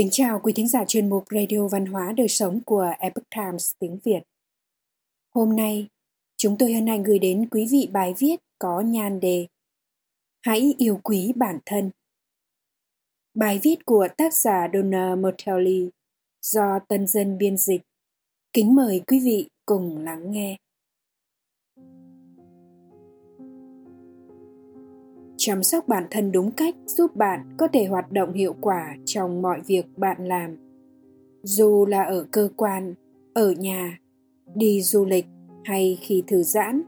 Kính chào quý thính giả chuyên mục Radio Văn hóa Đời Sống của Epoch Times tiếng Việt. Hôm nay, chúng tôi hân hạnh gửi đến quý vị bài viết có nhan đề Hãy yêu quý bản thân. Bài viết của tác giả Donna Motelli do Tân Dân biên dịch. Kính mời quý vị cùng lắng nghe. Chăm sóc bản thân đúng cách, giúp bạn có thể hoạt động hiệu quả trong mọi việc bạn làm. Dù là ở cơ quan, ở nhà, đi du lịch hay khi thư giãn,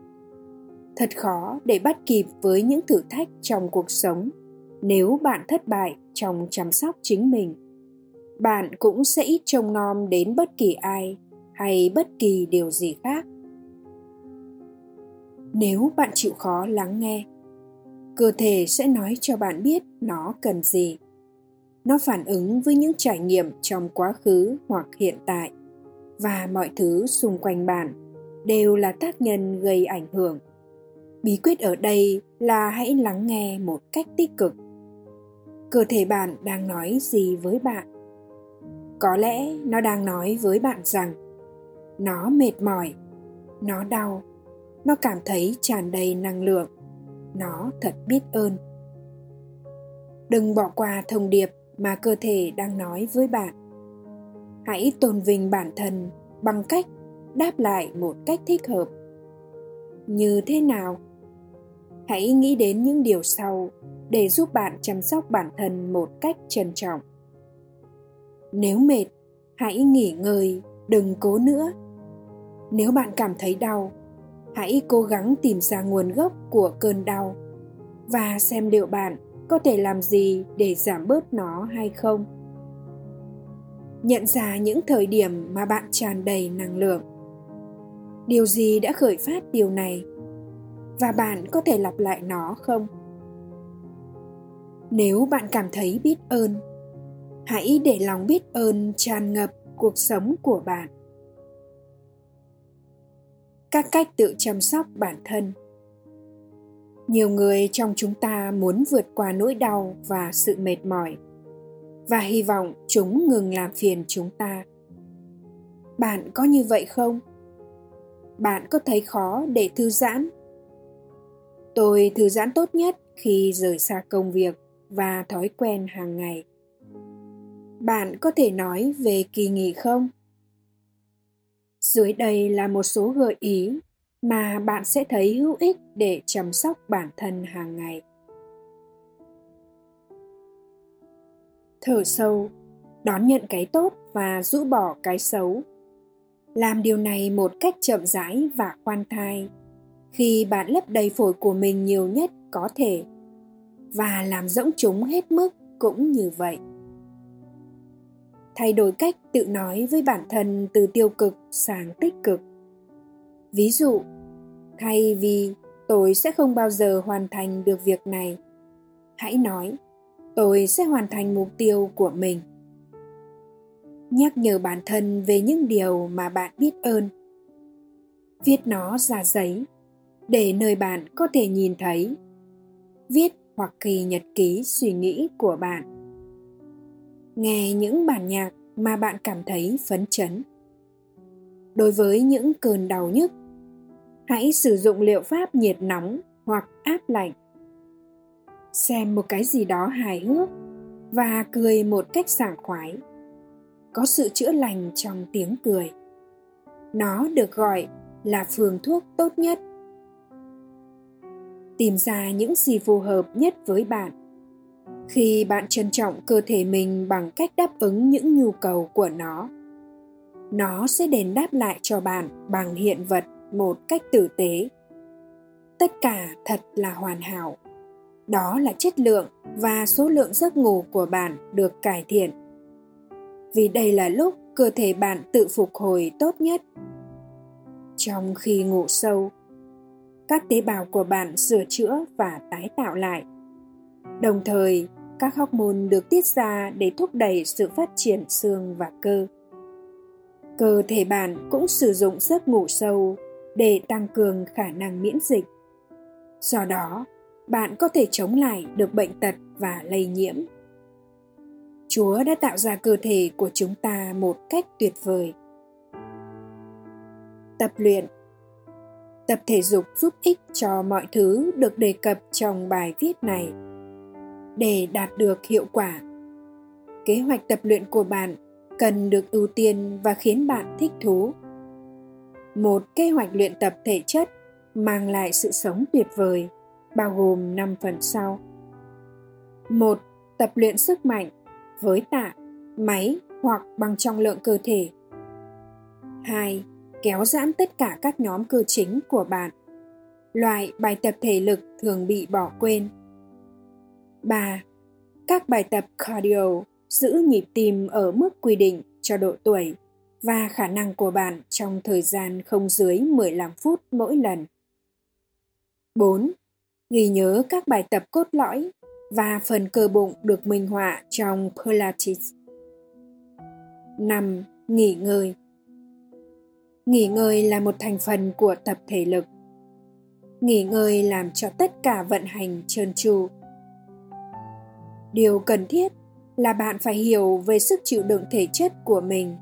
thật khó để bắt kịp với những thử thách trong cuộc sống nếu bạn thất bại trong chăm sóc chính mình. Bạn cũng sẽ ít trông nom đến bất kỳ ai hay bất kỳ điều gì khác. Nếu bạn chịu khó lắng nghe cơ thể sẽ nói cho bạn biết nó cần gì. Nó phản ứng với những trải nghiệm trong quá khứ hoặc hiện tại, và mọi thứ xung quanh bạn đều là tác nhân gây ảnh hưởng. Bí quyết ở đây là hãy lắng nghe một cách tích cực. Cơ thể bạn đang nói gì với bạn? Có lẽ nó đang nói với bạn rằng, nó mệt mỏi, nó đau, nó cảm thấy tràn đầy năng lượng nó thật biết ơn. Đừng bỏ qua thông điệp mà cơ thể đang nói với bạn. Hãy tôn vinh bản thân bằng cách đáp lại một cách thích hợp. Như thế nào? Hãy nghĩ đến những điều sau để giúp bạn chăm sóc bản thân một cách trân trọng. Nếu mệt, hãy nghỉ ngơi, đừng cố nữa. Nếu bạn cảm thấy đau hãy cố gắng tìm ra nguồn gốc của cơn đau và xem liệu bạn có thể làm gì để giảm bớt nó hay không. Nhận ra những thời điểm mà bạn tràn đầy năng lượng. Điều gì đã khởi phát điều này? Và bạn có thể lặp lại nó không? Nếu bạn cảm thấy biết ơn, hãy để lòng biết ơn tràn ngập cuộc sống của bạn các cách tự chăm sóc bản thân. Nhiều người trong chúng ta muốn vượt qua nỗi đau và sự mệt mỏi, và hy vọng chúng ngừng làm phiền chúng ta. Bạn có như vậy không? Bạn có thấy khó để thư giãn? Tôi thư giãn tốt nhất khi rời xa công việc và thói quen hàng ngày. Bạn có thể nói về kỳ nghỉ không? Dưới đây là một số gợi ý mà bạn sẽ thấy hữu ích để chăm sóc bản thân hàng ngày. Thở sâu, đón nhận cái tốt và rũ bỏ cái xấu. Làm điều này một cách chậm rãi và khoan thai khi bạn lấp đầy phổi của mình nhiều nhất có thể và làm rỗng chúng hết mức cũng như vậy thay đổi cách tự nói với bản thân từ tiêu cực sang tích cực. Ví dụ, thay vì tôi sẽ không bao giờ hoàn thành được việc này hãy nói, tôi sẽ hoàn thành mục tiêu của mình nhắc nhở bản thân về những điều mà bạn biết ơn. Viết nó ra giấy để nơi bạn có thể nhìn thấy. Viết hoặc kỳ nhật ký suy nghĩ của bạn nghe những bản nhạc mà bạn cảm thấy phấn chấn. Đối với những cơn đau nhức, hãy sử dụng liệu pháp nhiệt nóng hoặc áp lạnh. Xem một cái gì đó hài hước và cười một cách sảng khoái. Có sự chữa lành trong tiếng cười. Nó được gọi là phương thuốc tốt nhất. Tìm ra những gì phù hợp nhất với bạn khi bạn trân trọng cơ thể mình bằng cách đáp ứng những nhu cầu của nó. Nó sẽ đền đáp lại cho bạn bằng hiện vật một cách tử tế. Tất cả thật là hoàn hảo. Đó là chất lượng và số lượng giấc ngủ của bạn được cải thiện. Vì đây là lúc cơ thể bạn tự phục hồi tốt nhất. Trong khi ngủ sâu, các tế bào của bạn sửa chữa và tái tạo lại. Đồng thời các hormone được tiết ra để thúc đẩy sự phát triển xương và cơ cơ thể bạn cũng sử dụng giấc ngủ sâu để tăng cường khả năng miễn dịch do đó, bạn có thể chống lại được bệnh tật và lây nhiễm Chúa đã tạo ra cơ thể của chúng ta một cách tuyệt vời. Tập luyện Tập thể dục giúp ích cho mọi thứ được đề cập trong bài viết này. Để đạt được hiệu quả, kế hoạch tập luyện của bạn cần được ưu tiên và khiến bạn thích thú. Một kế hoạch luyện tập thể chất mang lại sự sống tuyệt vời, bao gồm 5 phần sau. một Tập luyện sức mạnh với tạ, máy hoặc bằng trọng lượng cơ thể. 2. Kéo giãn tất cả các nhóm cơ chính của bạn. Loại bài tập thể lực thường bị bỏ quên. 3. Các bài tập cardio giữ nhịp tim ở mức quy định cho độ tuổi và khả năng của bạn trong thời gian không dưới 15 phút mỗi lần. 4. Ghi nhớ các bài tập cốt lõi và phần cơ bụng được minh họa trong Pilates. 5. Nghỉ ngơi Nghỉ ngơi là một thành phần của tập thể lực. Nghỉ ngơi làm cho tất cả vận hành trơn tru. Điều cần thiết là bạn phải hiểu về sức chịu đựng thể chất của mình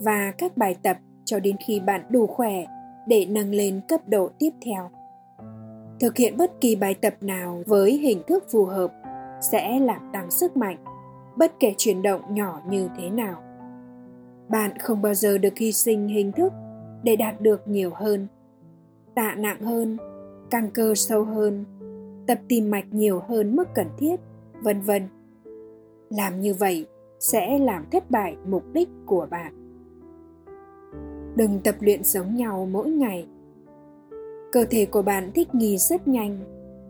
và các bài tập cho đến khi bạn đủ khỏe để nâng lên cấp độ tiếp theo. Thực hiện bất kỳ bài tập nào với hình thức phù hợp sẽ làm tăng sức mạnh, bất kể chuyển động nhỏ như thế nào. Bạn không bao giờ được hy sinh hình thức để đạt được nhiều hơn, tạ nặng hơn, căng cơ sâu hơn, tập tim mạch nhiều hơn mức cần thiết, vân vân. Làm như vậy sẽ làm thất bại mục đích của bạn. Đừng tập luyện giống nhau mỗi ngày. Cơ thể của bạn thích nghi rất nhanh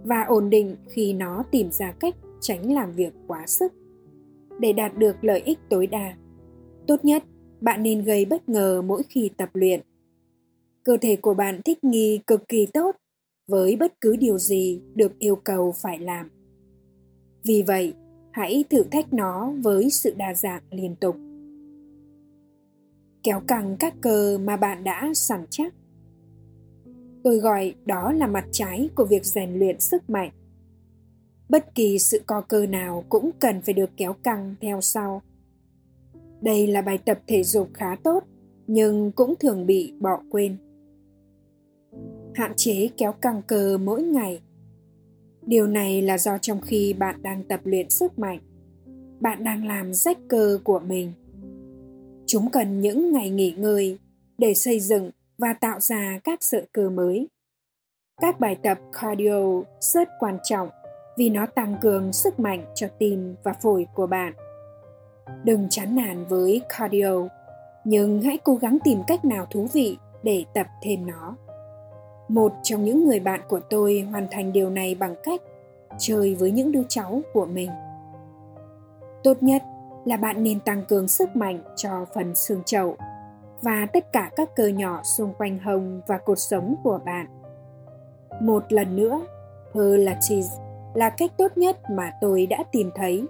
và ổn định khi nó tìm ra cách tránh làm việc quá sức để đạt được lợi ích tối đa, tốt nhất bạn nên gây bất ngờ mỗi khi tập luyện cơ thể của bạn thích nghi cực kỳ tốt với bất cứ điều gì được yêu cầu phải làm vì vậy, hãy thử thách nó với sự đa dạng liên tục. Kéo căng các cơ mà bạn đã sẵn chắc. Tôi gọi đó là mặt trái của việc rèn luyện sức mạnh. Bất kỳ sự co cơ nào cũng cần phải được kéo căng theo sau. Đây là bài tập thể dục khá tốt, nhưng cũng thường bị bỏ quên. Hạn chế kéo căng cơ mỗi ngày điều này là do trong khi bạn đang tập luyện sức mạnh bạn đang làm rách cơ của mình chúng cần những ngày nghỉ ngơi để xây dựng và tạo ra các sợi cơ mới các bài tập cardio rất quan trọng vì nó tăng cường sức mạnh cho tim và phổi của bạn. Đừng chán nản với cardio, nhưng hãy cố gắng tìm cách nào thú vị để tập thêm nó. Một trong những người bạn của tôi hoàn thành điều này bằng cách chơi với những đứa cháu của mình. Tốt nhất là bạn nên tăng cường sức mạnh cho phần xương chậu và tất cả các cơ nhỏ xung quanh hông và cột sống của bạn. Một lần nữa, Pilates là cách tốt nhất mà tôi đã tìm thấy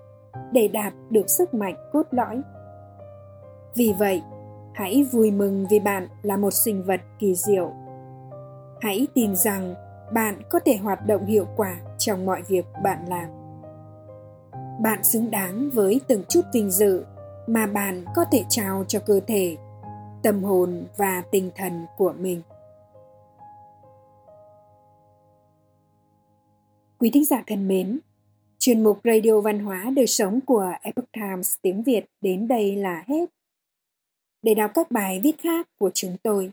để đạt được sức mạnh cốt lõi vì vậy hãy vui mừng vì bạn là một sinh vật kỳ diệu hãy tin rằng bạn có thể hoạt động hiệu quả trong mọi việc bạn làm bạn xứng đáng với từng chút vinh dự mà bạn có thể trao cho cơ thể tâm hồn và tinh thần của mình Quý thính giả thân mến, chuyên mục Radio Văn hóa Đời Sống của Epoch Times tiếng Việt đến đây là hết. Để đọc các bài viết khác của chúng tôi,